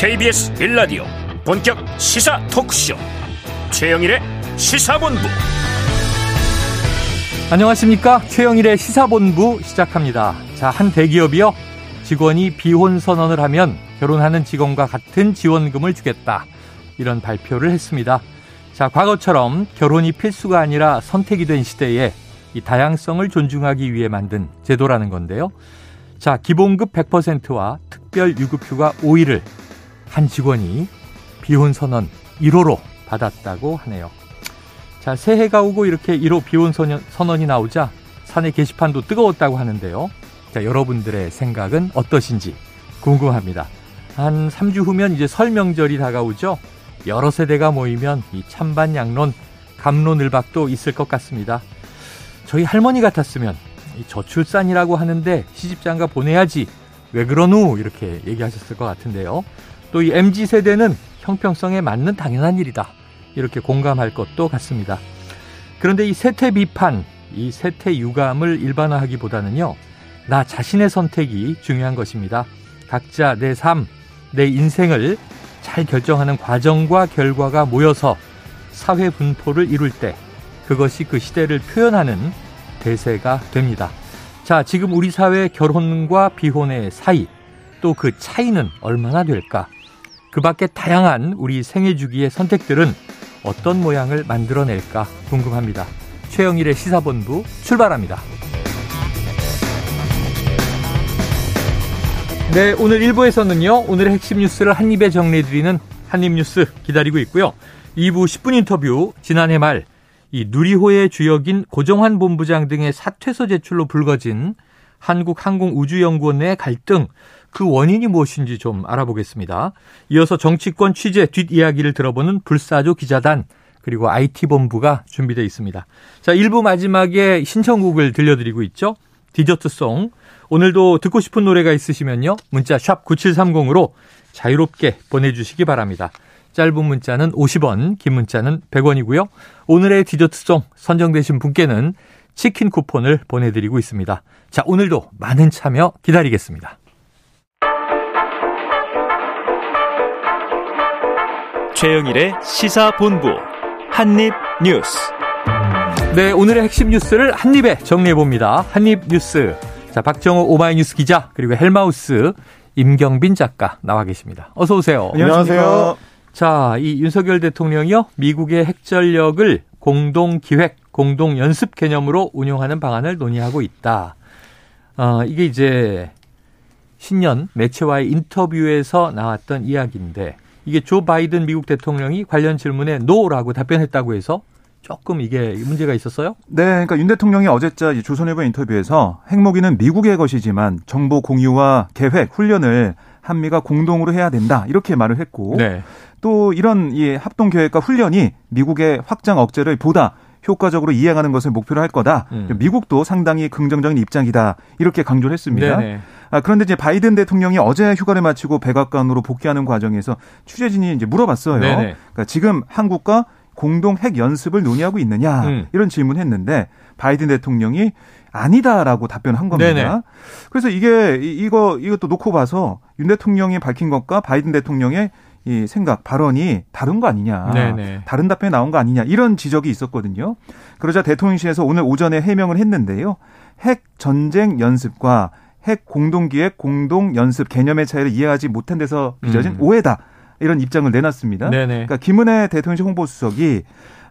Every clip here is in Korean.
KBS 빌라디오 본격 시사 토크쇼. 최영일의 시사본부. 안녕하십니까? 최영일의 시사본부 시작합니다. 자한 대기업이요. 직원이 비혼 선언을 하면 결혼하는 직원과 같은 지원금을 주겠다. 이런 발표를 했습니다. 자 과거처럼 결혼이 필수가 아니라 선택이 된 시대에 이 다양성을 존중하기 위해 만든 제도라는 건데요. 자 기본급 100%와 특별 유급휴가 5일을 한 직원이 비혼 선언 1호로 받았다고 하네요. 자, 새해가 오고 이렇게 1호 비혼 선언, 이 나오자 사내 게시판도 뜨거웠다고 하는데요. 자, 여러분들의 생각은 어떠신지 궁금합니다. 한 3주 후면 이제 설 명절이 다가오죠. 여러 세대가 모이면 이 찬반 양론, 감론을박도 있을 것 같습니다. 저희 할머니 같았으면 저출산이라고 하는데 시집장가 보내야지 왜 그러누 이렇게 얘기하셨을 것 같은데요. 또 이 MZ 세대는 형평성에 맞는 당연한 일이다. 이렇게 공감할 것도 같습니다. 그런데 이 세태 비판, 이 세태 유감을 일반화하기보다는요, 나 자신의 선택이 중요한 것입니다. 각자 내 삶, 내 인생을 잘 결정하는 과정과 결과가 모여서 사회 분포를 이룰 때 그것이 그 시대를 표현하는 대세가 됩니다. 자, 지금 우리 사회 결혼과 비혼의 사이, 또 그 차이는 얼마나 될까? 그 밖에 다양한 우리 생애 주기의 선택들은 어떤 모양을 만들어낼까 궁금합니다. 최영일의 시사본부 출발합니다. 네, 오늘 1부에서는요, 오늘의 핵심 뉴스를 한입에 정리해드리는 한입뉴스 기다리고 있고요. 2부 10분 인터뷰, 지난해 말, 이 누리호의 주역인 고정환 본부장 등의 사퇴서 제출로 불거진 한국항공우주연구원 내 갈등, 그 원인이 무엇인지 좀 알아보겠습니다. 이어서 정치권 취재 뒷이야기를 들어보는 불사조 기자단 그리고 IT본부가 준비되어 있습니다. 자, 1부 마지막에 신청곡을 들려드리고 있죠. 디저트송. 오늘도 듣고 싶은 노래가 있으시면요. 문자 샵 9730으로 자유롭게 보내주시기 바랍니다. 짧은 문자는 50원, 긴 문자는 100원이고요. 오늘의 디저트송 선정되신 분께는 치킨 쿠폰을 보내드리고 있습니다. 자, 오늘도 많은 참여 기다리겠습니다. 최영일의 시사본부 한입뉴스. 네, 오늘의 핵심 뉴스를 한입에 정리해 봅니다. 한입뉴스. 자, 박정호 오마이뉴스 기자 그리고 헬마우스 임경빈 작가 나와 계십니다. 어서 오세요. 안녕하세요. 자, 이 윤석열 대통령이요 미국의 핵전력을 공동 기획, 공동 연습 개념으로 운용하는 방안을 논의하고 있다. 어, 이게 이제 신년 매체와의 인터뷰에서 나왔던 이야기인데 이게 조 바이든 미국 대통령이 관련 질문에 no라고 답변했다고 해서 조금 이게 문제가 있었어요? 네, 그러니까 윤 대통령이 어제자 조선일보 인터뷰에서 핵무기는 미국의 것이지만 정보 공유와 계획, 훈련을 한미가 공동으로 해야 된다 이렇게 말을 했고 네. 또 이런 이 합동 계획과 훈련이 미국의 확장 억제를 보다 효과적으로 이행하는 것을 목표로 할 거다. 음. 미국도 상당히 긍정적인 입장이다. 이렇게 강조를 했습니다. 네네. 아, 그런데 이제 바이든 대통령이 어제 휴가를 마치고 백악관으로 복귀하는 과정에서 취재진이 이제 물어봤어요. 그러니까 지금 한국과 공동 핵 연습을 논의하고 있느냐 음. 이런 질문했는데 바이든 대통령이 아니다라고 답변한 겁니다. 네네. 그래서 이게 이거 이것도 놓고 봐서 윤 대통령이 밝힌 것과 바이든 대통령의 이 생각 발언이 다른 거 아니냐, 네네. 다른 답변이 나온 거 아니냐 이런 지적이 있었거든요. 그러자 대통령실에서 오늘 오전에 해명을 했는데요. 핵 전쟁 연습과 핵 공동기획 공동 연습 개념의 차이를 이해하지 못한 데서 빚어진 음. 오해다 이런 입장을 내놨습니다. 네네. 그러니까 김은혜 대통령실 홍보수석이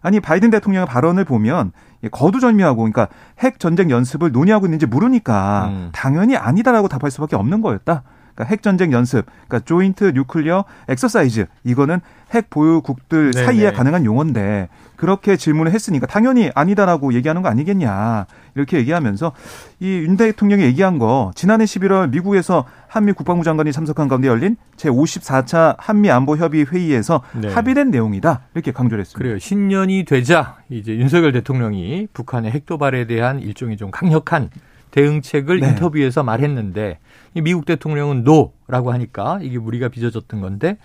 아니 바이든 대통령의 발언을 보면 거두절미하고 그러니까 핵 전쟁 연습을 논의하고 있는지 물으니까 음. 당연히 아니다라고 답할 수밖에 없는 거였다. 그러니까 핵 전쟁 연습, 그러니까 joint nuclear exercise 이거는 핵 보유국들 네네. 사이에 가능한 용어인데 그렇게 질문을 했으니까 당연히 아니다라고 얘기하는 거 아니겠냐 이렇게 얘기하면서 이 윤 대통령이 얘기한 거 지난해 11월 미국에서 한미 국방부 장관이 참석한 가운데 열린 제 54차 한미 안보 협의 회의에서 네. 합의된 내용이다 이렇게 강조를 했습니다. 그래요. 신년이 되자 이제 윤석열 대통령이 북한의 핵 도발에 대한 일종의 좀 강력한 대응책을 네. 인터뷰에서 말했는데 미국 대통령은 no라고 하니까 이게 물의가 빚어졌던 건데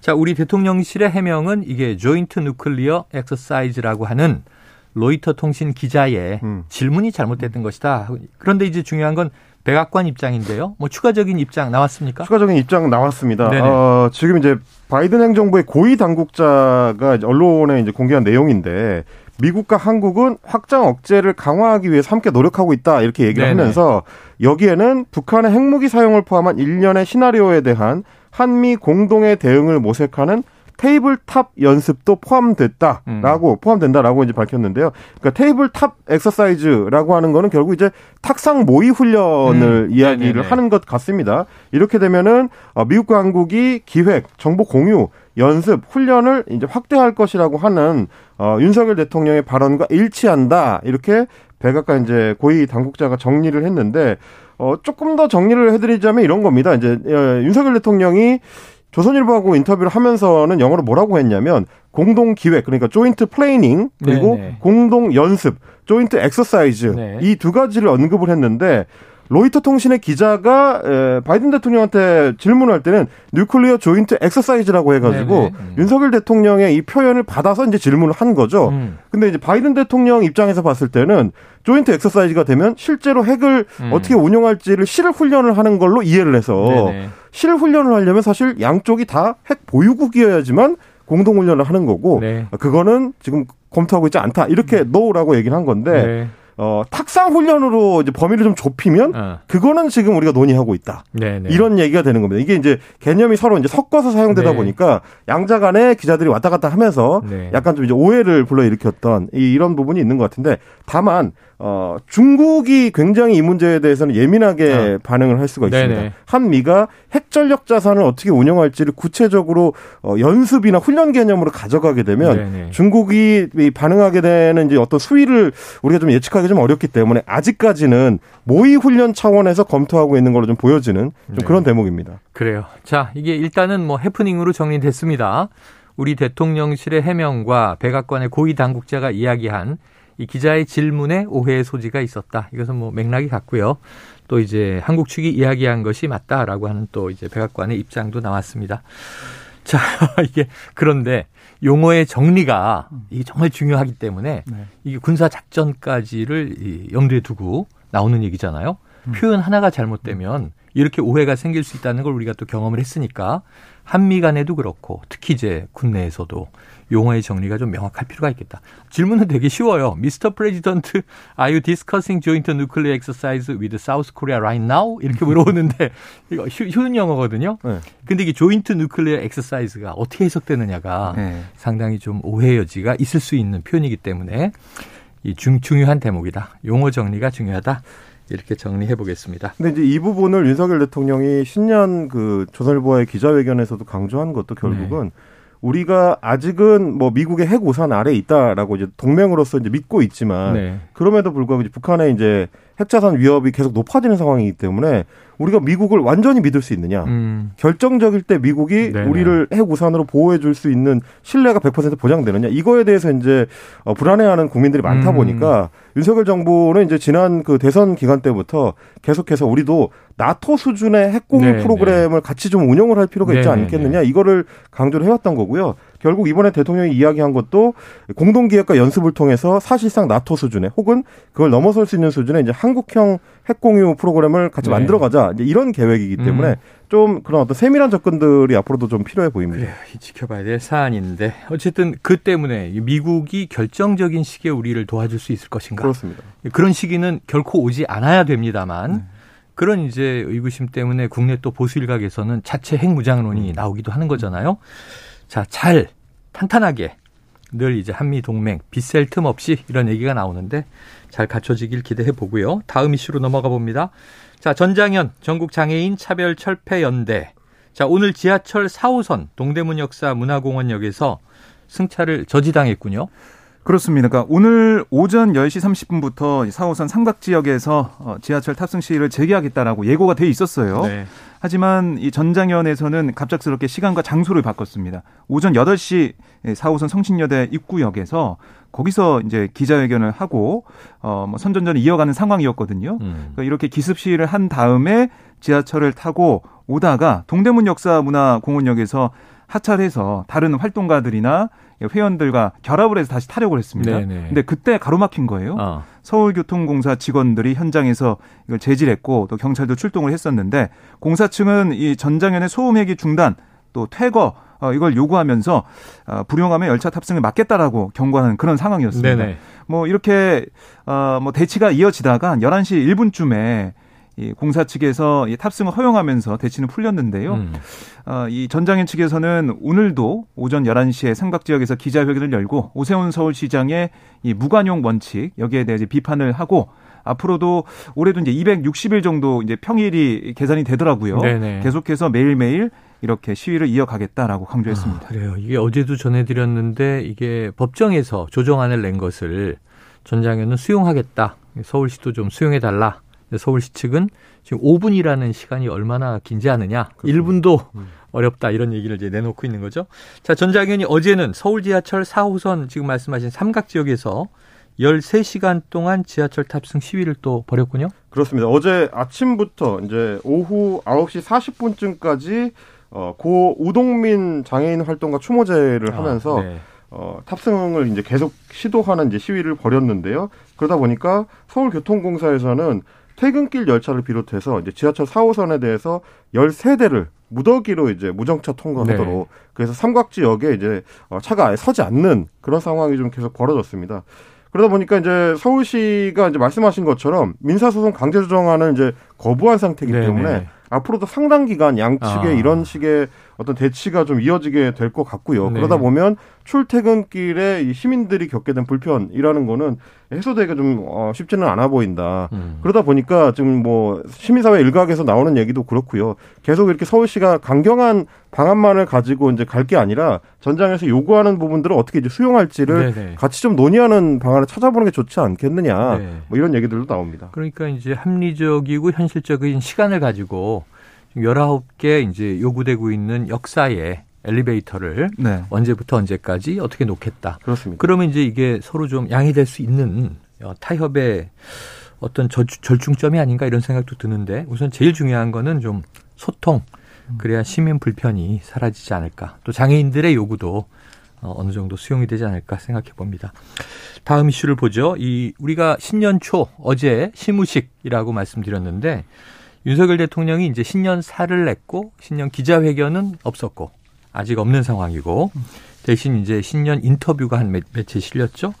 자 우리 대통령실의 해명은 이게 joint nuclear exercise라고 하는 로이터 통신 기자의 음. 질문이 잘못됐던 것이다. 그런데 이제 중요한 건 백악관 입장인데요. 뭐 추가적인 입장 나왔습니까? 추가적인 입장 나왔습니다. 어, 지금 이제 바이든 행정부의 고위 당국자가 언론에 이제 공개한 내용인데 미국과 한국은 확장 억제를 강화하기 위해서 함께 노력하고 있다 이렇게 얘기를 네네. 하면서 여기에는 북한의 핵무기 사용을 포함한 일련의 시나리오에 대한 한미 공동의 대응을 모색하는 tabletop 연습도 포함됐다라고 음. 포함된다라고 이제 밝혔는데요. 그러니까 tabletop exercise라고 하는 거는 결국 이제 탁상 모의 훈련을 음. 이야기를 네네네. 하는 것 같습니다. 이렇게 되면은 어, 미국과 한국이 기획, 정보 공유, 연습, 훈련을 이제 확대할 것이라고 하는 어, 윤석열 대통령의 발언과 일치한다. 이렇게 백악관 이제 고위 당국자가 정리를 했는데 어, 조금 더 정리를 해드리자면 이런 겁니다. 이제 어, 윤석열 대통령이 조선일보하고 인터뷰를 하면서는 영어로 뭐라고 했냐면 공동 기획 그러니까 joint planning 그리고 네네. 공동 연습 joint exercise 네. 이 두 가지를 언급을 했는데 로이터 통신의 기자가 바이든 대통령한테 질문할 때는 nuclear joint exercise라고 해가지고 네네. 음. 윤석열 대통령의 이 표현을 받아서 이제 질문을 한 거죠. 음. 근데 이제 바이든 대통령 입장에서 봤을 때는 joint exercise가 되면 실제로 핵을 음. 어떻게 운영할지를 실 훈련을 하는 걸로 이해를 해서 네네. 실 훈련을 하려면 사실 양쪽이 다 핵 보유국이어야지만 공동 훈련을 하는 거고 네. 그거는 지금 검토하고 있지 않다 이렇게 no라고 얘기를 한 건데. 네. 어, 탁상 훈련으로 이제 범위를 좀 좁히면 어. 그거는 지금 우리가 논의하고 있다. 네네. 네. 이런 얘기가 되는 겁니다. 이게 이제 개념이 서로 이제 섞어서 사용되다 네. 보니까 양자 간에 기자들이 왔다 갔다 하면서 네. 약간 좀 이제 오해를 불러일으켰던 이, 이런 부분이 있는 것 같은데 다만 어, 중국이 굉장히 이 문제에 대해서는 예민하게 어. 반응을 할 수가 있습니다. 네네. 한미가 핵전력 자산을 어떻게 운영할지를 구체적으로 어, 연습이나 훈련 개념으로 가져가게 되면 네네. 중국이 반응하게 되는 이제 어떤 수위를 우리가 좀 예측하기 좀 어렵기 때문에 아직까지는 모의 훈련 차원에서 검토하고 있는 걸로 좀 보여지는 좀 네. 그런 대목입니다. 그래요. 자, 이게 일단은 뭐 해프닝으로 정리됐습니다. 우리 대통령실의 해명과 백악관의 고위 당국자가 이야기한 이 기자의 질문에 오해의 소지가 있었다. 이것은 뭐 맥락이 같고요. 또 이제 한국 측이 이야기한 것이 맞다라고 하는 또 이제 백악관의 입장도 나왔습니다. 자, 이게 그런데 용어의 정리가 이게 정말 중요하기 때문에 네. 이게 군사 작전까지를 염두에 두고 나오는 얘기잖아요. 음. 표현 하나가 잘못되면 이렇게 오해가 생길 수 있다는 걸 우리가 또 경험을 했으니까 한미 간에도 그렇고 특히 이제 국내에서도 용어의 정리가 좀 명확할 필요가 있겠다. 질문은 되게 쉬워요. Mr. President, are you discussing joint nuclear exercise with South Korea right now? 이렇게 물어보는데 이거 쉬운 영어거든요. 네. 근데 이게 joint nuclear exercise가 어떻게 해석되느냐가 네. 상당히 좀 오해 여지가 있을 수 있는 표현이기 때문에 이 중, 중요한 대목이다. 용어 정리가 중요하다. 이렇게 정리해 보겠습니다. 근데 이제 이 부분을 윤석열 대통령이 신년 그 조선일보의 기자회견에서도 강조한 것도 결국은 네. 우리가 아직은 뭐 미국의 핵 우산 아래에 있다라고 이제 동맹으로서 이제 믿고 있지만 네. 그럼에도 불구하고 이제 북한의 이제 핵자산 위협이 계속 높아지는 상황이기 때문에 우리가 미국을 완전히 믿을 수 있느냐. 음. 결정적일 때 미국이 네네. 우리를 핵 우산으로 보호해 줄 수 있는 신뢰가 100% 보장되느냐. 이거에 대해서 이제 어, 불안해하는 국민들이 많다 음. 보니까 윤석열 정부는 이제 지난 그 대선 기간 때부터 계속해서 우리도 나토 수준의 핵공유 네, 프로그램을 네. 같이 좀 운영을 할 필요가 있지 네, 네, 않겠느냐. 이거를 강조를 해왔던 거고요. 결국 이번에 대통령이 이야기한 것도 공동기획과 연습을 통해서 사실상 나토 수준의 혹은 그걸 넘어설 수 있는 수준의 이제 한국형 핵공유 프로그램을 같이 네. 만들어가자 이제 이런 계획이기 때문에 음. 좀 그런 어떤 세밀한 접근들이 앞으로도 좀 필요해 보입니다. 그래요. 지켜봐야 될 사안인데 어쨌든 그 때문에 미국이 결정적인 시기에 우리를 도와줄 수 있을 것인가? 그렇습니다. 그런 시기는 결코 오지 않아야 됩니다만 네. 그런 이제 의구심 때문에 국내 또 보수 일각에서는 자체 핵무장론이 음. 나오기도 하는 거잖아요. 자, 잘 탄탄하게 늘 이제 한미 동맹 빗셀 틈 없이 이런 얘기가 나오는데 잘 갖춰지길 기대해 보고요. 다음 이슈로 넘어가 봅니다. 자, 전장현 전국 장애인 차별 철폐 연대. 자, 오늘 지하철 4호선 동대문 역사 문화공원역에서 승차를 저지당했군요. 그렇습니다. 그러니까 오늘 오전 10시 30분부터 4호선 삼각 지역에서 어, 지하철 탑승 시위를 재개하겠다라고 예고가 돼 있었어요. 네. 하지만 이 전장현에서는 갑작스럽게 시간과 장소를 바꿨습니다. 오전 8시 4호선 성신여대 입구역에서 거기서 이제 기자회견을 하고 어뭐 선전전을 이어가는 상황이었거든요. 음. 그러니까 이렇게 기습 시위를 한 다음에 지하철을 타고 오다가 동대문 역사문화공원역에서 하차해서 다른 활동가들이나 회원들과 결합을 해서 다시 타려고 했습니다. 네네. 근데 그때 가로막힌 거예요. 어. 서울교통공사 직원들이 현장에서 이걸 제지했고 또 경찰도 출동을 했었는데 공사 측은 이 전장현의 소음해기 중단 또 퇴거 어, 이걸 요구하면서 어, 불용하면 열차 탑승을 막겠다라고 경고하는 그런 상황이었습니다. 네네. 뭐 이렇게 어, 뭐 대치가 이어지다가 11시 1분쯤에 이 공사 측에서 이 탑승을 허용하면서 대치는 풀렸는데요. 음. 어, 이 전장현 측에서는 오늘도 오전 11시에 삼각 지역에서 기자회견을 열고 오세훈 서울시장의 이 무관용 원칙 여기에 대해 비판을 하고 앞으로도 올해도 이제 260일 정도 이제 평일이 계산이 되더라고요. 네네. 계속해서 매일매일 이렇게 시위를 이어가겠다라고 강조했습니다. 아, 그래요. 이게 어제도 전해드렸는데 이게 법정에서 조정안을 낸 것을 전장현은 수용하겠다. 서울시도 좀 수용해달라. 서울시 측은 지금 5분이라는 시간이 얼마나 긴지 아느냐. 그렇군요. 1분도 음. 어렵다 이런 얘기를 이제 내놓고 있는 거죠. 자, 전 장현이 어제는 서울 지하철 4호선 지금 말씀하신 삼각 지역에서 13시간 동안 지하철 탑승 시위를 또 벌였군요. 그렇습니다. 어제 아침부터 이제 오후 9시 40분쯤까지 어, 고 우동민 장애인 활동가 추모제를 아, 하면서 아, 네. 어, 탑승을 이제 계속 시도하는 이제 시위를 벌였는데요. 그러다 보니까 서울교통공사에서는 퇴근길 열차를 비롯해서 이제 지하철 4호선에 대해서 13대를 무더기로 이제 무정차 통과하도록 네. 그래서 삼각지역에 이제 어, 차가 아예 서지 않는 그런 상황이 좀 계속 벌어졌습니다. 그러다 보니까 이제 서울시가 이제 말씀하신 것처럼 민사소송 강제 조정안을 이제 거부한 상태이기 네, 때문에 네. 앞으로도 상당 기간 양측의 아. 이런 식의 어떤 대치가 좀 이어지게 될 것 같고요. 네. 그러다 보면 출퇴근길에 이 시민들이 겪게 된 불편이라는 거는 해소되기가 좀 어, 쉽지는 않아 보인다. 음. 그러다 보니까 지금 뭐 시민사회 일각에서 나오는 얘기도 그렇고요. 계속 이렇게 서울시가 강경한 방안만을 가지고 이제 갈 게 아니라 전장에서 요구하는 부분들을 어떻게 이제 수용할지를 네네. 같이 좀 논의하는 방안을 찾아보는 게 좋지 않겠느냐. 네. 뭐 이런 얘기들도 나옵니다. 그러니까 이제 합리적이고 현실적인 시간을 가지고 19개 이제 요구되고 있는 역사의 엘리베이터를 네. 언제부터 언제까지 어떻게 놓겠다. 그렇습니다. 그러면 이제 이게 서로 좀 양해될 수 있는 어, 타협의 어떤 절충점이 아닌가 이런 생각도 드는데 우선 제일 중요한 거는 좀 소통. 그래야 시민 불편이 사라지지 않을까. 또 장애인들의 요구도 어, 어느 정도 수용이 되지 않을까 생각해 봅니다. 다음 이슈를 보죠. 이 우리가 신년 초 어제 시무식이라고 말씀드렸는데 윤석열 대통령이 이제 신년 사를 냈고 신년 기자회견은 없었고 아직 없는 상황이고 대신 이제 신년 인터뷰가 한 며칠 실렸죠.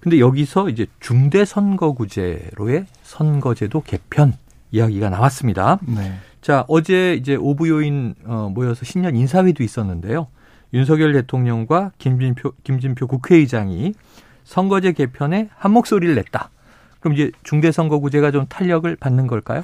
근데 여기서 이제 중대 선거구제로의 선거제도 개편 이야기가 나왔습니다. 네. 자, 어제 이제 오부 요인 어, 모여서 신년 인사회도 있었는데요. 윤석열 대통령과 김진표 김진표 국회의장이 선거제 개편에 한 목소리를 냈다. 그럼 이제 중대 선거구제가 좀 탄력을 받는 걸까요?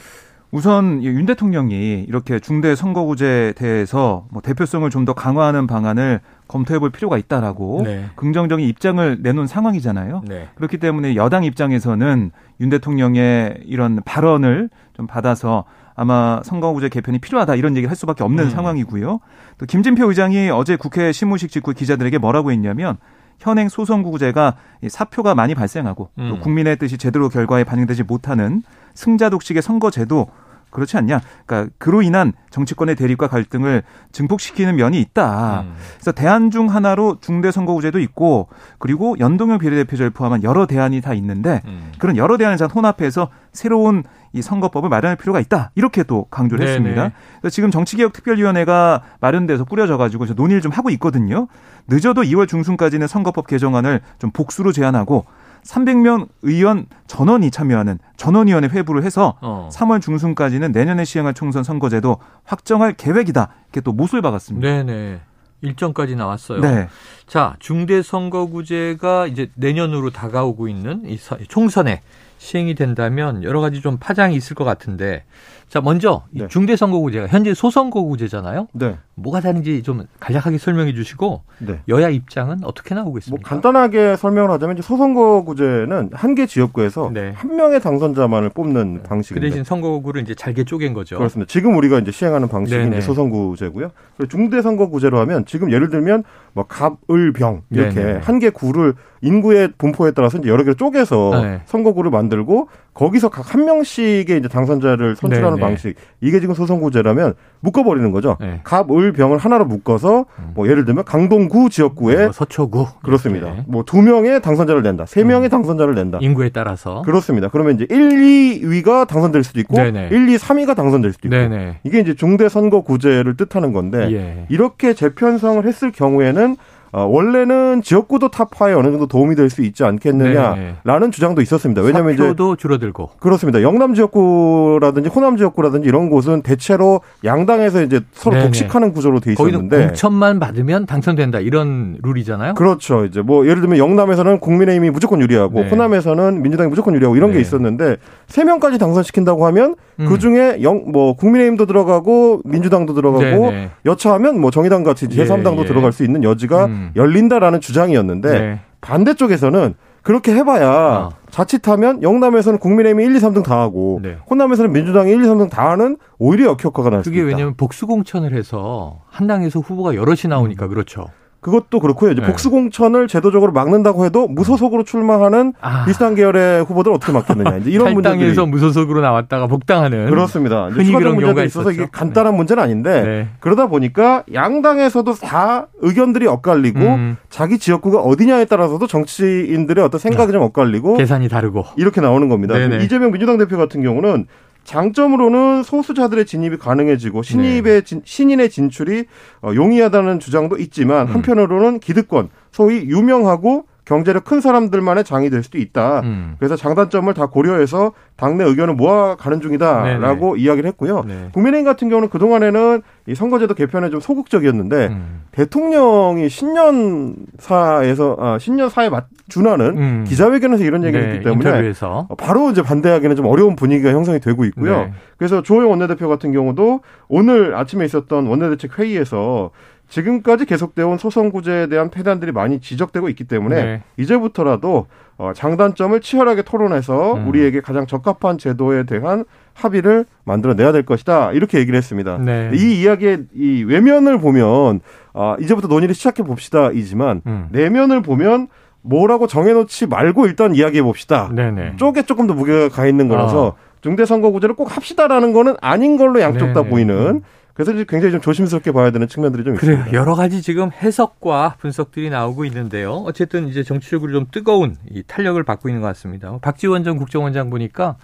우선 윤 대통령이 이렇게 중대 선거구제에 대해서 뭐 대표성을 좀 더 강화하는 방안을 검토해 볼 필요가 있다라고 네. 긍정적인 입장을 내놓은 상황이잖아요. 네. 그렇기 때문에 여당 입장에서는 윤 대통령의 이런 발언을 좀 받아서 아마 선거구제 개편이 필요하다 이런 얘기를 할 수밖에 없는 음. 상황이고요. 또 김진표 의장이 어제 국회 신무식 직후 기자들에게 뭐라고 했냐면 현행 소선구제가 사표가 많이 발생하고 음. 또 국민의 뜻이 제대로 결과에 반영되지 못하는 승자 독식의 선거제도 그렇지 않냐? 그러니까 그로 인한 정치권의 대립과 갈등을 증폭시키는 면이 있다. 음. 그래서 대안 중 하나로 중대 선거구제도 있고 그리고 연동형 비례대표제를 포함한 여러 대안이 다 있는데 음. 그런 여러 대안을 잘 혼합해서 새로운 이 선거법을 마련할 필요가 있다. 이렇게 또 강조를 네네. 했습니다. 그래서 지금 정치개혁특별위원회가 마련돼서 꾸려져 가지고 논의를 좀 하고 있거든요. 늦어도 2월 중순까지는 선거법 개정안을 좀 복수로 제안하고 300명 의원 전원이 참여하는 전원위원회 회부를 해서 어. 3월 중순까지는 내년에 시행할 총선 선거제도 확정할 계획이다. 이렇게 또 못을 박았습니다. 네네. 일정까지 나왔어요. 네. 자, 중대선거구제가 이제 내년으로 다가오고 있는 이 총선에 시행이 된다면 여러 가지 좀 파장이 있을 것 같은데 자 먼저 네. 중대선거구제가 현재 소선거구제잖아요. 네. 뭐가 다른지 좀 간략하게 설명해 주시고 네. 여야 입장은 어떻게 나오고 있습니까? 뭐 간단하게 설명을 하자면 이제 소선거구제는 한 개 지역구에서 네. 한 명의 당선자만을 뽑는 네. 방식인데 그 대신 선거구를 이제 잘게 쪼갠 거죠. 그렇습니다. 지금 우리가 이제 시행하는 방식이 네, 이제 소선구제고요. 그리고 중대선거구제로 하면 지금 예를 들면 뭐 갑을병 이렇게 한 개 구를 인구의 분포에 따라서 이제 여러 개를 쪼개서 선거구를 만들 고 거기서 각 한 명씩의 이제 당선자를 선출하는 방식 이게 지금 소선구제라면 묶어버리는 거죠. 네. 갑, 을, 병을 하나로 묶어서 음. 뭐 예를 들면 강동구 지역구에 뭐 서초구 그렇습니다. 네. 뭐두 명의 당선자를 낸다, 세 명의 음. 당선자를 낸다. 인구에 따라서 그렇습니다. 그러면 이제 1, 2위가 당선될 수도 있고 네네. 1, 2, 3위가 당선될 수도 있고 네네. 이게 이제 중대 선거구제를 뜻하는 건데 예. 이렇게 재편성을 했을 경우에는 어, 원래는 지역구도 타파에 어느 정도 도움이 될 수 있지 않겠느냐라는 네. 주장도 있었습니다. 왜냐하면 이제 줄어들고 그렇습니다. 영남 지역구라든지 호남 지역구라든지 이런 곳은 대체로 양당에서 이제 서로 네네. 독식하는 구조로 돼 있었는데 공천만 받으면 당선된다 이런 룰이잖아요. 그렇죠. 이제 뭐 예를 들면 영남에서는 국민의힘이 무조건 유리하고 네. 호남에서는 민주당이 무조건 유리하고 이런 네. 게 있었는데 세 명까지 당선시킨다고 하면 음. 그 중에 영 뭐 국민의힘도 들어가고 민주당도 들어가고 네네. 여차하면 뭐 정의당 같이 제3당도 예, 예. 들어갈 수 있는 여지가 음. 열린다라는 주장이었는데 네. 반대쪽에서는 그렇게 해봐야 어. 자칫하면 영남에서는 국민의힘이 1, 2, 3등 다 하고 네. 호남에서는 민주당이 1, 2, 3등 다 하는 오히려 역효과가 날 수 있다. 그게 왜냐하면 복수공천을 해서 한 당에서 후보가 여럿이 나오니까 음. 그렇죠. 그것도 그렇고요. 이제 네. 복수공천을 제도적으로 막는다고 해도 무소속으로 출마하는 아. 비슷한 계열의 후보들 어떻게 막겠느냐. 이제 이런 문제들이 에서 무소속으로 나왔다가 복당하는 그렇습니다. 흔히 그런 경우가 있어서 이게 간단한 네. 문제는 아닌데 네. 그러다 보니까 양당에서도 다 의견들이 엇갈리고 음. 자기 지역구가 어디냐에 따라서도 정치인들의 어떤 생각이 아. 좀 엇갈리고 계산이 다르고 이렇게 나오는 겁니다. 이재명 민주당 대표 같은 경우는 장점으로는 소수자들의 진입이 가능해지고 신입의 네. 진, 신인의 진출이 어, 용이하다는 주장도 있지만 음. 한편으로는 기득권, 소위 유명하고 경제력 큰 사람들만의 장이 될 수도 있다. 음. 그래서 장단점을 다 고려해서 당내 의견을 모아가는 중이다라고 네네. 이야기를 했고요. 네. 국민의힘 같은 경우는 그 동안에는 이 선거제도 개편에 좀 소극적이었는데 음. 대통령이 신년사에서 아, 신년사에 맞 준하는 음. 기자회견에서 이런 얘기를 네. 했기 때문에 인터뷰에서. 바로 이제 반대하기는 좀 어려운 분위기가 형성이 되고 있고요. 네. 그래서 조호영 원내대표 같은 경우도 오늘 아침에 있었던 원내대책 회의에서 지금까지 계속되어 온 소선구제에 대한 폐단들이 많이 지적되고 있기 때문에 네. 이제부터라도 어, 장단점을 치열하게 토론해서 음. 우리에게 가장 적합한 제도에 대한 합의를 만들어내야 될 것이다 이렇게 얘기를 했습니다. 네. 이 이야기의 이 외면을 보면 아, 이제부터 논의를 시작해 봅시다이지만 음. 내면을 보면 뭐라고 정해놓지 말고 일단 이야기해 봅시다. 네네. 쪽에 조금 더 무게가 가 있는 거라서 어. 중대선거구제를 꼭 합시다라는 거는 아닌 걸로 양쪽 네네. 다 보이는 음. 그래서 이제 굉장히 좀 조심스럽게 봐야 되는 측면들이 좀 그래요. 있습니다. 여러 가지 지금 해석과 분석들이 나오고 있는데요. 어쨌든 이제 정치적으로 좀 뜨거운 이 탄력을 받고 있는 것 같습니다. 박지원 전 국정원장 보니까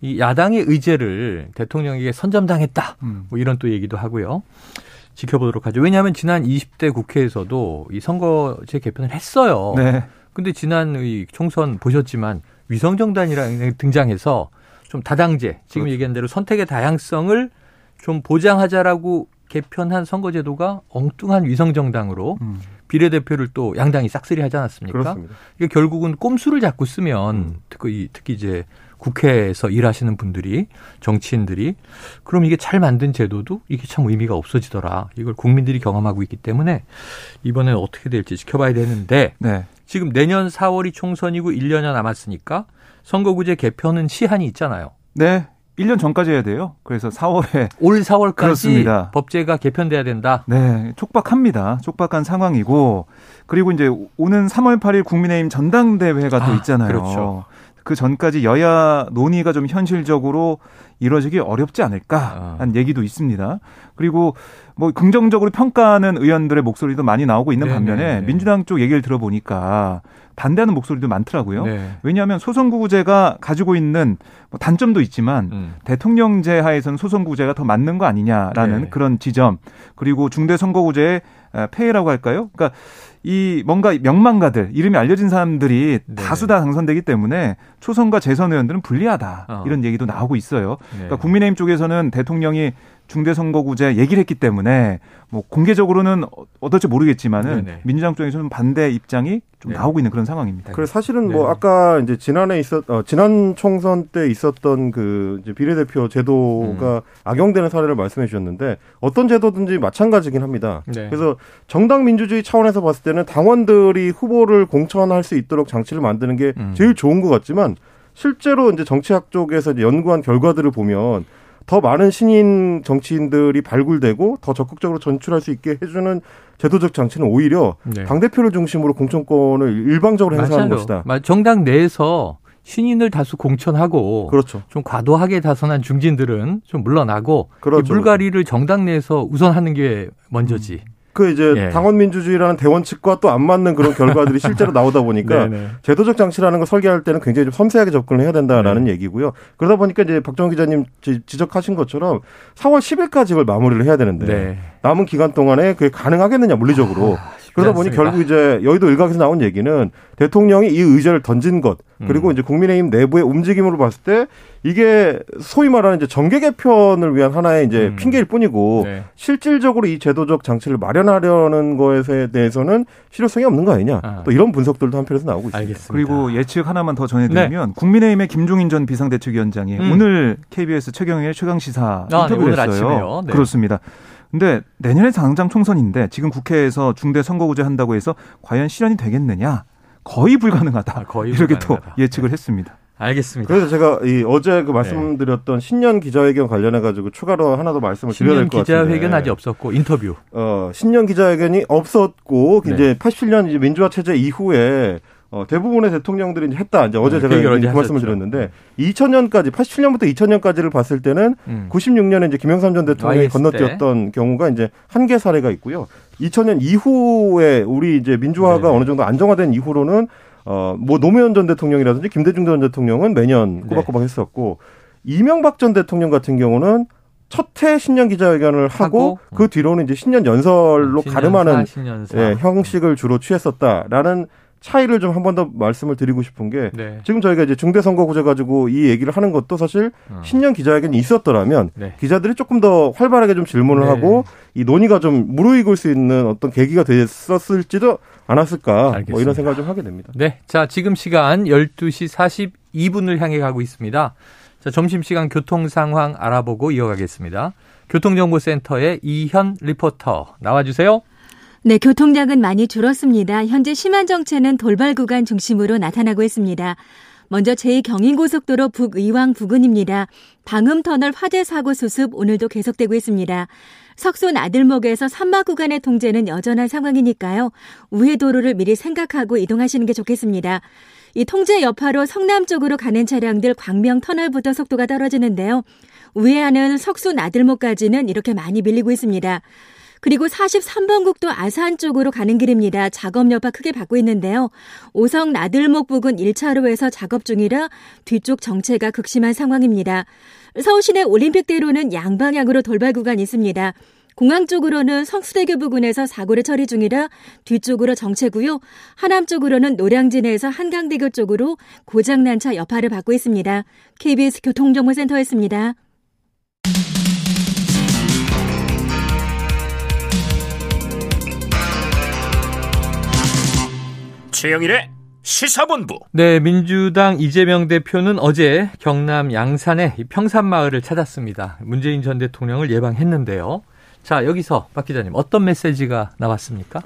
이 야당의 의제를 대통령에게 선점당했다. 음. 뭐 이런 또 얘기도 하고요. 지켜보도록 하죠. 왜냐하면 지난 20대 국회에서도 이 선거제 개편을 했어요. 네. 근데 지난 이 총선 보셨지만 위성정단이라는 등장해서 좀 다당제, 지금 그렇죠. 얘기한 대로 선택의 다양성을 좀 보장하자라고 개편한 선거제도가 엉뚱한 위성정당으로 음. 비례대표를 또 양당이 싹쓸이 하지 않았습니까? 그렇습니다. 이게 결국은 꼼수를 자꾸 쓰면 음. 특히, 특히 이제 국회에서 일하시는 분들이 정치인들이 그럼 이게 잘 만든 제도도 이게 참 의미가 없어지더라. 이걸 국민들이 경험하고 있기 때문에 이번엔 어떻게 될지 지켜봐야 되는데 네. 지금 내년 4월이 총선이고 1년여 남았으니까 선거구제 개편은 시한이 있잖아요. 네. 1년 전까지 해야 돼요. 그래서 4월에 올 4월까지 그렇습니다. 법제가 개편돼야 된다. 네, 촉박합니다. 촉박한 상황이고 그리고 이제 오는 3월 8일 국민의힘 전당대회가 아, 또 있잖아요. 그렇죠. 그 전까지 여야 논의가 좀 현실적으로 이루어지기 어렵지 않을까 아. 하는 얘기도 있습니다. 그리고 뭐 긍정적으로 평가하는 의원들의 목소리도 많이 나오고 있는 네네 반면에 네, 네. 민주당 쪽 얘기를 들어보니까 반대하는 목소리도 많더라고요. 네. 왜냐하면 소선구제가 가지고 있는 뭐 단점도 있지만 음. 대통령제 하에서는 소선구제가 더 맞는 거 아니냐라는 네. 그런 지점 그리고 중대선거구제의 폐해라고 할까요? 그러니까 이 뭔가 명망가들 이름이 알려진 사람들이 네. 다수 다 당선되기 때문에 초선과 재선 의원들은 불리하다 어. 이런 얘기도 나오고 있어요. 네. 그러니까 국민의힘 쪽에서는 대통령이 중대선거구제 얘기를 했기 때문에 뭐 공개적으로는 어떨지 모르겠지만은 네네. 민주당 쪽에서는 반대 입장이 좀 네. 나오고 있는 그런 상황입니다. 그래 사실은 뭐 네. 아까 이제 지난해 있었 어, 지난 총선 때 있었던 그 이제 비례대표 제도가 음. 악용되는 사례를 말씀해 주셨는데 어떤 제도든지 마찬가지긴 합니다. 네. 그래서 정당 민주주의 차원에서 봤을 때는 당원들이 후보를 공천할 수 있도록 장치를 만드는 게 음. 제일 좋은 것 같지만 실제로 이제 정치학 쪽에서 연구한 결과들을 보면 더 많은 신인 정치인들이 발굴되고 더 적극적으로 전출할 수 있게 해주는 제도적 장치는 오히려 네. 당 대표를 중심으로 공천권을 일방적으로 행사하는 맞아요. 것이다. 정당 내에서 신인을 다수 공천하고 그렇죠. 좀 과도하게 다선한 중진들은 좀 물러나고 그렇죠. 물갈이를 정당 내에서 우선하는 게 먼저지. 음. 그 이제 예. 당원 민주주의라는 대원칙과 또 안 맞는 그런 결과들이 실제로 나오다 보니까. 제도적 장치라는 걸 설계할 때는 굉장히 좀 섬세하게 접근을 해야 된다라는 네. 얘기고요. 그러다 보니까 이제 박정희 기자님 지적하신 것처럼 4월 10일까지 을 마무리를 해야 되는데 네. 남은 기간 동안에 그게 가능하겠느냐 물리적으로 아, 그러다 보니 결국 이제 여의도 일각에서 나온 얘기는 대통령이 이 의제를 던진 것 그리고 음. 이제 국민의힘 내부의 움직임으로 봤을 때 이게 소위 말하는 이제 정계 개편을 위한 하나의 이제 음. 핑계일 뿐이고 네. 실질적으로 이 제도적 장치를 마련하려는 것에 대해서는 실효성이 없는 거 아니냐. 아. 또 이런 분석들도 한편에서 나오고 있습니다. 알겠습니다. 그리고 예측 하나만 더 전해드리면 네. 국민의힘의 김종인 전 비상대책위원장이 음. 오늘 KBS 최경영의 최강 시사 아, 네, 인터뷰를 네, 했어요. 네. 그렇습니다. 근데 내년에 당장 총선인데 지금 국회에서 중대 선거구제 한다고 해서 과연 실현이 되겠느냐? 거의 불가능하다. 아, 거의 이렇게 불가능하다. 또 예측을 했습니다. 알겠습니다. 그래서 제가 이 어제 그 말씀드렸던 네. 신년 기자회견 관련해 가지고 추가로 하나 더 말씀을 드려야 될 것 같은데. 신년 기자회견 아직 없었고 인터뷰. 어, 신년 기자회견이 없었고 네. 이제 87년 이제 민주화 체제 이후에 어, 대부분의 대통령들이 했다. 이제 어제 네, 제가 그 말씀을 드렸는데 2000년까지 87년부터 2000년까지를 봤을 때는 음. 96년에 이제 김영삼 전 대통령이 건너뛰었던 경우가 이제 한 개 사례가 있고요. 2000년 이후에 우리 이제 민주화가 네 어느 정도 안정화된 이후로는 어, 뭐 노무현 전 대통령이라든지 김대중 전 대통령은 매년 네. 꼬박꼬박 했었고 이명박 전 대통령 같은 경우는 첫해 신년 기자회견을 하고, 하고 그 뒤로는 이제 신년 연설로 신년사, 가름하는 신년사. 예, 형식을 주로 취했었다라는 차이를 좀 한 번 더 말씀을 드리고 싶은 게 네. 지금 저희가 이제 중대선거구제 가지고 이 얘기를 하는 것도 사실 어. 신년 기자회견이 있었더라면 네. 기자들이 조금 더 활발하게 좀 질문을 네. 하고 이 논의가 좀 무르익을 수 있는 어떤 계기가 됐었을지도 않았을까 알겠습니다. 뭐 이런 생각을 좀 하게 됩니다. 네. 자, 지금 시간 12시 42분을 향해 가고 있습니다. 자, 점심시간 교통 상황 알아보고 이어가겠습니다. 교통정보센터의 이현 리포터 나와주세요. 네, 교통량은 많이 줄었습니다. 현재 심한 정체는 돌발 구간 중심으로 나타나고 있습니다. 먼저 제2경인고속도로 북의왕 부근입니다. 방음터널 화재 사고 수습 오늘도 계속되고 있습니다. 석손 아들목에서 산마 구간의 통제는 여전한 상황이니까요. 우회 도로를 미리 생각하고 이동하시는 게 좋겠습니다. 이 통제 여파로 성남 쪽으로 가는 차량들 광명 터널부터 속도가 떨어지는데요. 우회하는 석순 아들목까지는 이렇게 많이 밀리고 있습니다. 그리고 43번 국도 아산 쪽으로 가는 길입니다. 작업 여파 크게 받고 있는데요. 오성 나들목 부근 1차로에서 작업 중이라 뒤쪽 정체가 극심한 상황입니다. 서울 시내 올림픽대로는 양방향으로 돌발 구간이 있습니다. 공항 쪽으로는 성수대교 부근에서 사고를 처리 중이라 뒤쪽으로 정체고요. 하남 쪽으로는 노량진에서 한강대교 쪽으로 고장난 차 여파를 받고 있습니다. KBS 교통정보센터였습니다. 최영일의 시사본부. 네, 민주당 이재명 대표는 어제 경남 양산의 평산마을을 찾았습니다. 문재인 전 대통령을 예방했는데요. 자, 여기서 박 기자님 어떤 메시지가 나왔습니까?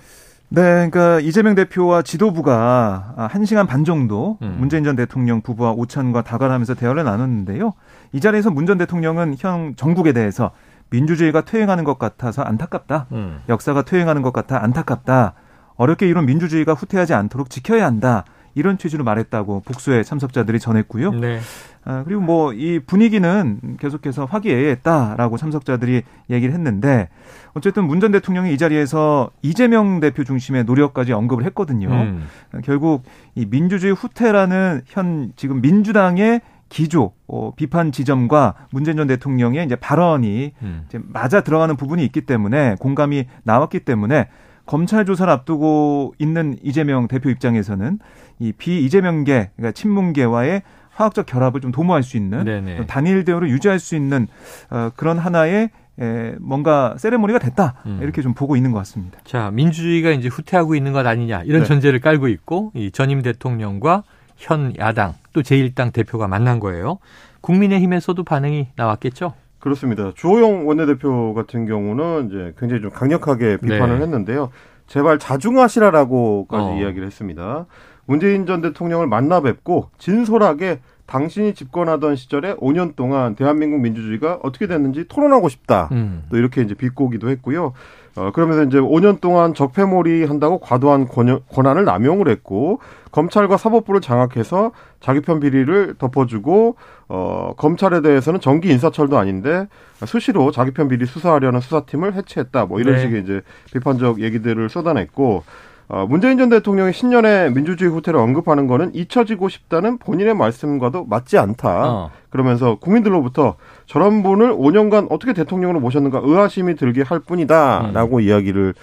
네, 그러니까 이재명 대표와 지도부가 한 시간 반 정도 음. 문재인 전 대통령 부부와 오찬과 다관하면서 대화를 나눴는데요. 이 자리에서 문 전 대통령은 현 정국에 대해서 민주주의가 퇴행하는 것 같아서 안타깝다. 음. 역사가 퇴행하는 것 같아 안타깝다. 어렵게 이룬 민주주의가 후퇴하지 않도록 지켜야 한다. 이런 취지로 말했다고 복수의 참석자들이 전했고요. 네. 아, 그리고 뭐 이 분위기는 계속해서 화기애애했다라고 참석자들이 얘기를 했는데 어쨌든 문 전 대통령이 이 자리에서 이재명 대표 중심의 노력까지 언급을 했거든요. 음. 결국 이 민주주의 후퇴라는 현 지금 민주당의 기조, 어, 비판 지점과 문재인 전 대통령의 이제 발언이 음. 이제 맞아 들어가는 부분이 있기 때문에 공감이 나왔기 때문에 검찰 조사를 앞두고 있는 이재명 대표 입장에서는 이 비이재명계 그러니까 친문계와의 화학적 결합을 좀 도모할 수 있는 네네. 단일 대오를 유지할 수 있는 어, 그런 하나의 에, 뭔가 세레모니가 됐다 음. 이렇게 좀 보고 있는 것 같습니다. 자 민주주의가 이제 후퇴하고 있는 것 아니냐 이런 네. 전제를 깔고 있고 이 전임 대통령과 현 야당 또 제1당 대표가 만난 거예요. 국민의힘에서도 반응이 나왔겠죠? 그렇습니다. 주호영 원내대표 같은 경우는 이제 굉장히 좀 강력하게 비판을 네. 했는데요. 제발 자중하시라라고까지 어. 이야기를 했습니다. 문재인 전 대통령을 만나 뵙고 진솔하게 당신이 집권하던 시절에 5년 동안 대한민국 민주주의가 어떻게 됐는지 토론하고 싶다. 음. 또 이렇게 이제 비꼬기도 했고요. 어, 그러면서 이제 5년 동안 적폐몰이 한다고 과도한 권한을 남용을 했고, 검찰과 사법부를 장악해서 자기 편 비리를 덮어주고, 어, 검찰에 대해서는 정기 인사철도 아닌데, 수시로 자기 편 비리 수사하려는 수사팀을 해체했다. 뭐 이런 네. 식의 이제 비판적 얘기들을 쏟아냈고, 어, 문재인 전 대통령이 신년에 민주주의 후퇴를 언급하는 거는 잊혀지고 싶다는 본인의 말씀과도 맞지 않다. 어. 그러면서 국민들로부터 저런 분을 5년간 어떻게 대통령으로 모셨는가 의아심이 들게 할 뿐이다라고 음. 이야기를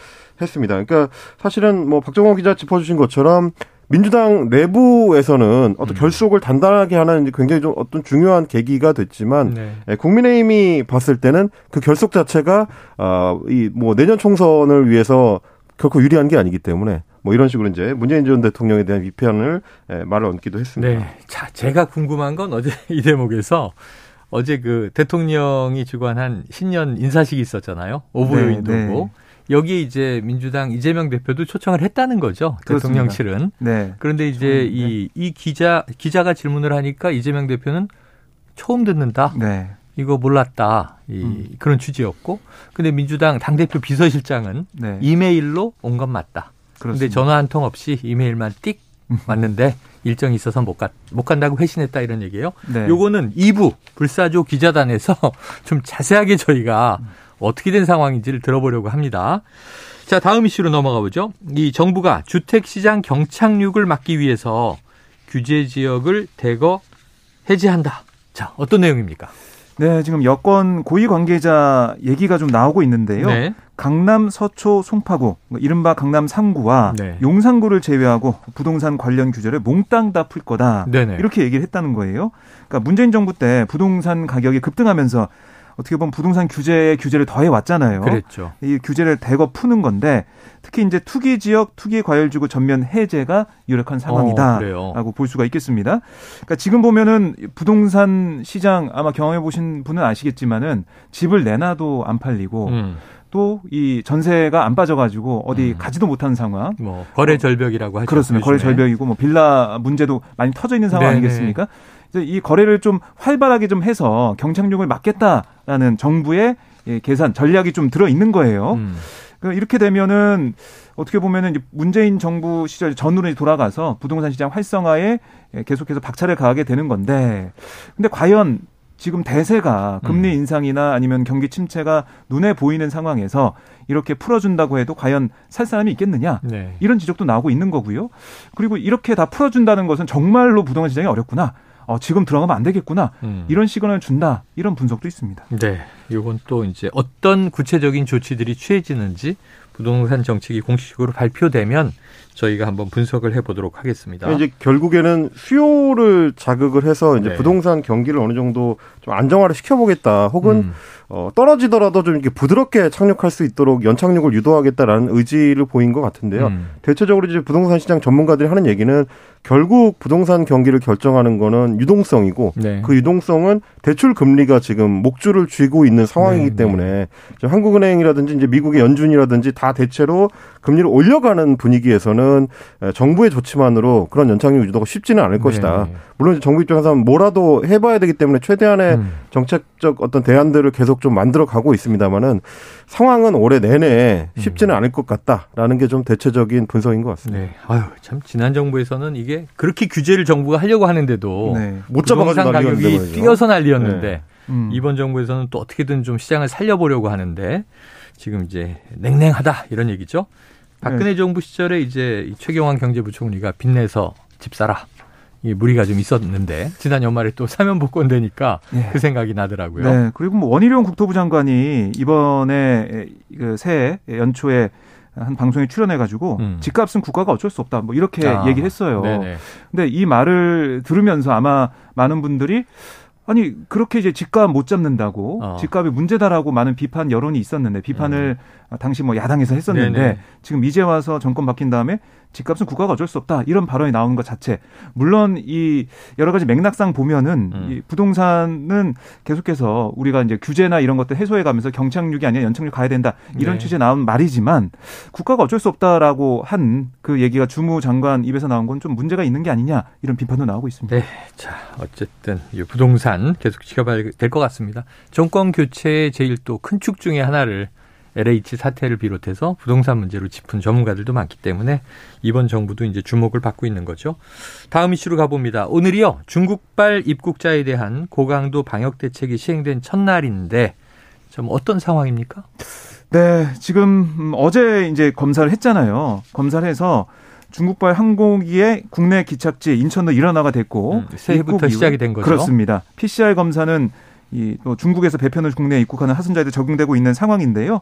했습니다. 그러니까 사실은 뭐 박정원 기자 짚어주신 것처럼 민주당 내부에서는 어떤 음. 결속을 단단하게 하는 굉장히 좀 어떤 중요한 계기가 됐지만 네. 예, 국민의힘이 봤을 때는 그 결속 자체가 어이뭐 내년 총선을 위해서 결코 유리한 게 아니기 때문에 뭐 이런 식으로 이제 문재인 전 대통령에 대한 비판을 예, 말을 얹기도 했습니다. 네. 자, 제가 궁금한 건 어제 이 대목에서 어제 그 대통령이 주관한 신년 인사식이 있었잖아요. 오보 요인도 네, 네. 여기에 이제 민주당 이재명 대표도 초청을 했다는 거죠. 그렇습니다. 대통령실은. 네. 그런데 이제 이, 이 기자, 기자가 질문을 하니까 이재명 대표는 처음 듣는다. 네. 이거 몰랐다. 이 음. 그런 취지였고. 근데 민주당 당대표 비서실장은 네. 이메일로 온 건 맞다. 그런데 전화 한 통 없이 이메일만 띡 왔는데 일정이 있어서 못, 가, 못 간다고 회신했다 이런 얘기예요. 네. 요거는 2부 불사조 기자단에서 좀 자세하게 저희가 어떻게 된 상황인지를 들어보려고 합니다. 자, 다음 이슈로 넘어가 보죠. 이 정부가 주택 시장 경착륙을 막기 위해서 규제 지역을 대거 해제한다. 자, 어떤 내용입니까? 네, 지금 여권 고위 관계자 얘기가 좀 나오고 있는데요. 네. 강남 서초 송파구, 뭐 이른바 강남 3구와 네. 용산구를 제외하고 부동산 관련 규제를 몽땅 다 풀 거다. 네네. 이렇게 얘기를 했다는 거예요. 그러니까 문재인 정부 때 부동산 가격이 급등하면서 어떻게 보면 부동산 규제에 규제를 더해 왔잖아요. 그랬죠. 이 규제를 대거 푸는 건데 특히 이제 투기 지역 투기 과열 지구 전면 해제가 유력한 상황이다라고 어, 볼 수가 있겠습니다. 그러니까 지금 보면은 부동산 시장 아마 경험해 보신 분은 아시겠지만은 집을 내놔도 안 팔리고 음. 또이 전세가 안 빠져가지고 어디 음. 가지도 못하는 상황. 뭐 거래 절벽이라고 하죠. 그렇습니다. 거래 절벽이고 뭐 빌라 문제도 많이 터져 있는 상황 네네. 아니겠습니까? 이 거래를 좀 활발하게 좀 해서 경착륙을 막겠다라는 정부의 계산 전략이 좀 들어 있는 거예요. 음. 그러니까 이렇게 되면은 어떻게 보면은 문재인 정부 시절 전으로 돌아가서 부동산 시장 활성화에 계속해서 박차를 가하게 되는 건데, 근데 과연 지금 대세가 금리 음. 인상이나 아니면 경기 침체가 눈에 보이는 상황에서 이렇게 풀어준다고 해도 과연 살 사람이 있겠느냐 네. 이런 지적도 나오고 있는 거고요. 그리고 이렇게 다 풀어준다는 것은 정말로 부동산 시장이 어렵구나. 어, 지금 들어가면 안 되겠구나. 음. 이런 시그널을 준다. 이런 분석도 있습니다. 네. 이건 또 이제 어떤 구체적인 조치들이 취해지는지 부동산 정책이 공식적으로 발표되면 저희가 한번 분석을 해보도록 하겠습니다. 이제 결국에는 수요를 자극을 해서 이제 네. 부동산 경기를 어느 정도 좀 안정화를 시켜보겠다. 혹은 음. 어, 떨어지더라도 좀 이렇게 부드럽게 착륙할 수 있도록 연착륙을 유도하겠다라는 의지를 보인 것 같은데요. 음. 대체적으로 이제 부동산 시장 전문가들이 하는 얘기는 결국 부동산 경기를 결정하는 거는 유동성이고 네. 그 유동성은 대출 금리가 지금 목줄을 쥐고 있는 상황이기 네, 네. 때문에 네. 한국은행이라든지 이제 미국의 연준이라든지 다 대체로 금리를 올려가는 분위기에서는 정부의 조치만으로 그런 연착륙 유도가 쉽지는 않을 네. 것이다. 물론 정부 입장에서는 뭐라도 해봐야 되기 때문에 최대한의 음. 정책적 어떤 대안들을 계속 좀 만들어 가고 있습니다만은 상황은 올해 내내 쉽지는 음. 않을 것 같다라는 게 좀 대체적인 분석인 것 같습니다. 네. 아유, 참 지난 정부에서는 이게 그렇게 규제를 정부가 하려고 하는데도 네. 못 잡아가지고 가격이 뛰어서 난리였는데 네. 음. 이번 정부에서는 또 어떻게든 좀 시장을 살려보려고 하는데 지금 이제 냉랭하다 이런 얘기죠. 박근혜 네. 정부 시절에 이제 최경환 경제부총리가 빚내서 집 사라 무리가 좀 있었는데 지난 연말에 또 사면 복권 되니까 네. 그 생각이 나더라고요. 네. 그리고 뭐 원희룡 국토부 장관이 이번에 그 새해 연초에 한 방송에 출연해가지고 음. 집값은 국가가 어쩔 수 없다 뭐 이렇게 아, 얘기를 했어요. 네네. 근데 이 말을 들으면서 아마 많은 분들이 아니 그렇게 이제 집값 못 잡는다고 어. 집값이 문제다라고 많은 비판 여론이 있었는데 비판을 음. 당시 뭐 야당에서 했었는데 네네. 지금 이제 와서 정권 바뀐 다음에 집값은 국가가 어쩔 수 없다 이런 발언이 나오는 것 자체 물론 이 여러 가지 맥락상 보면은 음. 이 부동산은 계속해서 우리가 이제 규제나 이런 것들 해소해 가면서 경착륙이 아니라 연착륙 가야 된다 이런 네. 취지에 나온 말이지만 국가가 어쩔 수 없다라고 한 그 얘기가 주무 장관 입에서 나온 건 좀 문제가 있는 게 아니냐 이런 비판도 나오고 있습니다. 네, 자 어쨌든 이 부동산 계속 지켜봐야 될 것 같습니다. 정권 교체의 제일 또 큰 축 중의 하나를 LH 사태를 비롯해서 부동산 문제로 짚은 전문가들도 많기 때문에 이번 정부도 이제 주목을 받고 있는 거죠. 다음 이슈로 가봅니다. 오늘이요 중국발 입국자에 대한 고강도 방역 대책이 시행된 첫날인데 좀 어떤 상황입니까? 네, 지금 어제 이제 검사를 했잖아요. 검사를 해서 중국발 항공기의 국내 기착지 인천도 일어나가 됐고 음, 새해부터 시작이 된 거죠. 그렇습니다. PCR 검사는 이 또 중국에서 배편을 국내에 입국하는 하순자에도 적용되고 있는 상황인데요.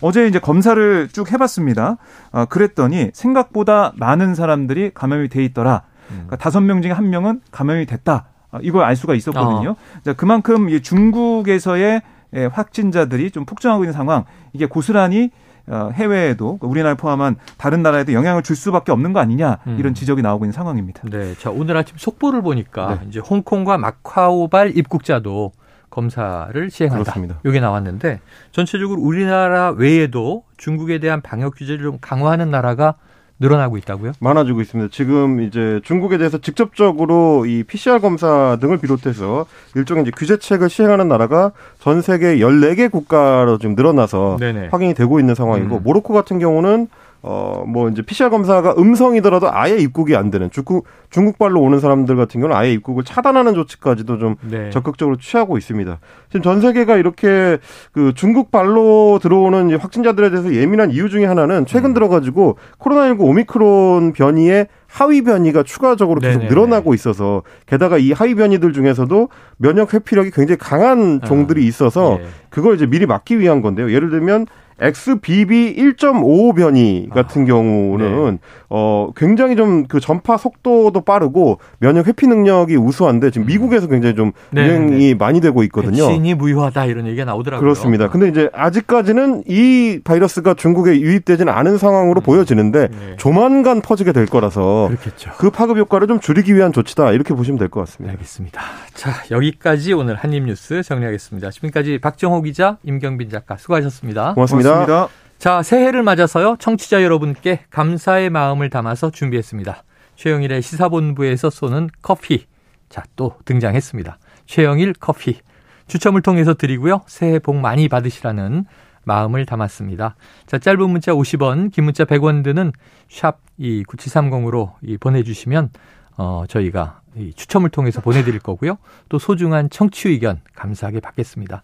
어제 이제 검사를 쭉 해봤습니다. 아, 그랬더니 생각보다 많은 사람들이 감염이 돼 있더라. 그러니까 다섯 명 중에 한 명은 감염이 됐다. 아, 이걸 알 수가 있었거든요. 어. 자, 그만큼 이 중국에서의 예, 확진자들이 좀 폭증하고 있는 상황. 이게 고스란히 어, 해외에도 그러니까 우리나라 포함한 다른 나라에도 영향을 줄 수밖에 없는 거 아니냐 음. 이런 지적이 나오고 있는 상황입니다. 네, 자 오늘 아침 속보를 보니까 네. 이제 홍콩과 마카오발 입국자도 검사를 시행한다. 그렇습니다. 이게 나왔는데 전체적으로 우리나라 외에도 중국에 대한 방역 규제를 좀 강화하는 나라가 늘어나고 있다고요? 많아지고 있습니다. 지금 이제 중국에 대해서 직접적으로 이 PCR 검사 등을 비롯해서 일종의 이제 규제책을 시행하는 나라가 전 세계 14개 국가로 지금 늘어나서 네네. 확인이 되고 있는 상황이고 음. 모로코 같은 경우는 어, 뭐, 이제 PCR 검사가 음성이더라도 아예 입국이 안 되는 중국, 중국발로 오는 사람들 같은 경우는 아예 입국을 차단하는 조치까지도 좀 네. 적극적으로 취하고 있습니다. 지금 전 세계가 이렇게 그 중국발로 들어오는 확진자들에 대해서 예민한 이유 중에 하나는 최근 음. 들어가지고 코로나19 오미크론 변이에 하위 변이가 추가적으로 계속 네네네. 늘어나고 있어서 게다가 이 하위 변이들 중에서도 면역 회피력이 굉장히 강한 종들이 아, 있어서 네. 그걸 이제 미리 막기 위한 건데요. 예를 들면 XBB 1.5 변이 같은 아, 경우는 네. 어 굉장히 좀 그 전파 속도도 빠르고 면역 회피 능력이 우수한데 지금 음. 미국에서 굉장히 좀 네, 유행이 네, 네. 많이 되고 있거든요. 백신이 무효하다 이런 얘기가 나오더라고요. 그렇습니다. 근데 이제 아직까지는 이 바이러스가 중국에 유입되지는 않은 상황으로 음. 보여지는데 네. 조만간 퍼지게 될 거라서 그렇겠죠. 그 파급 효과를 좀 줄이기 위한 조치다 이렇게 보시면 될 것 같습니다. 알겠습니다. 자 여기까지 오늘 한입뉴스 정리하겠습니다. 지금까지 박정호 기자, 임경빈 작가 수고하셨습니다. 고맙습니다. 고맙습니다. 자, 새해를 맞아서요. 청취자 여러분께 감사의 마음을 담아서 준비했습니다. 최영일의 시사본부에서 쏘는 커피. 자, 또 등장했습니다. 최영일 커피. 추첨을 통해서 드리고요. 새해 복 많이 받으시라는 마음을 담았습니다. 자, 짧은 문자 50원, 긴 문자 100원 드는 샵 이 9730으로 이 보내주시면 어, 저희가 이 추첨을 통해서 보내드릴 거고요. 또 소중한 청취 의견 감사하게 받겠습니다.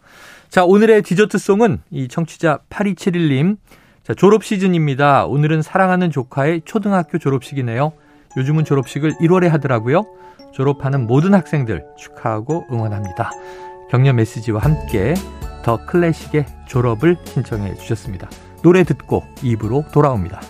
자, 오늘의 디저트송은 이 청취자 8271님. 자, 졸업 시즌입니다. 오늘은 사랑하는 조카의 초등학교 졸업식이네요. 요즘은 졸업식을 1월에 하더라고요. 졸업하는 모든 학생들 축하하고 응원합니다. 격려 메시지와 함께 더 클래식의 졸업을 신청해 주셨습니다. 노래 듣고 입으로 돌아옵니다.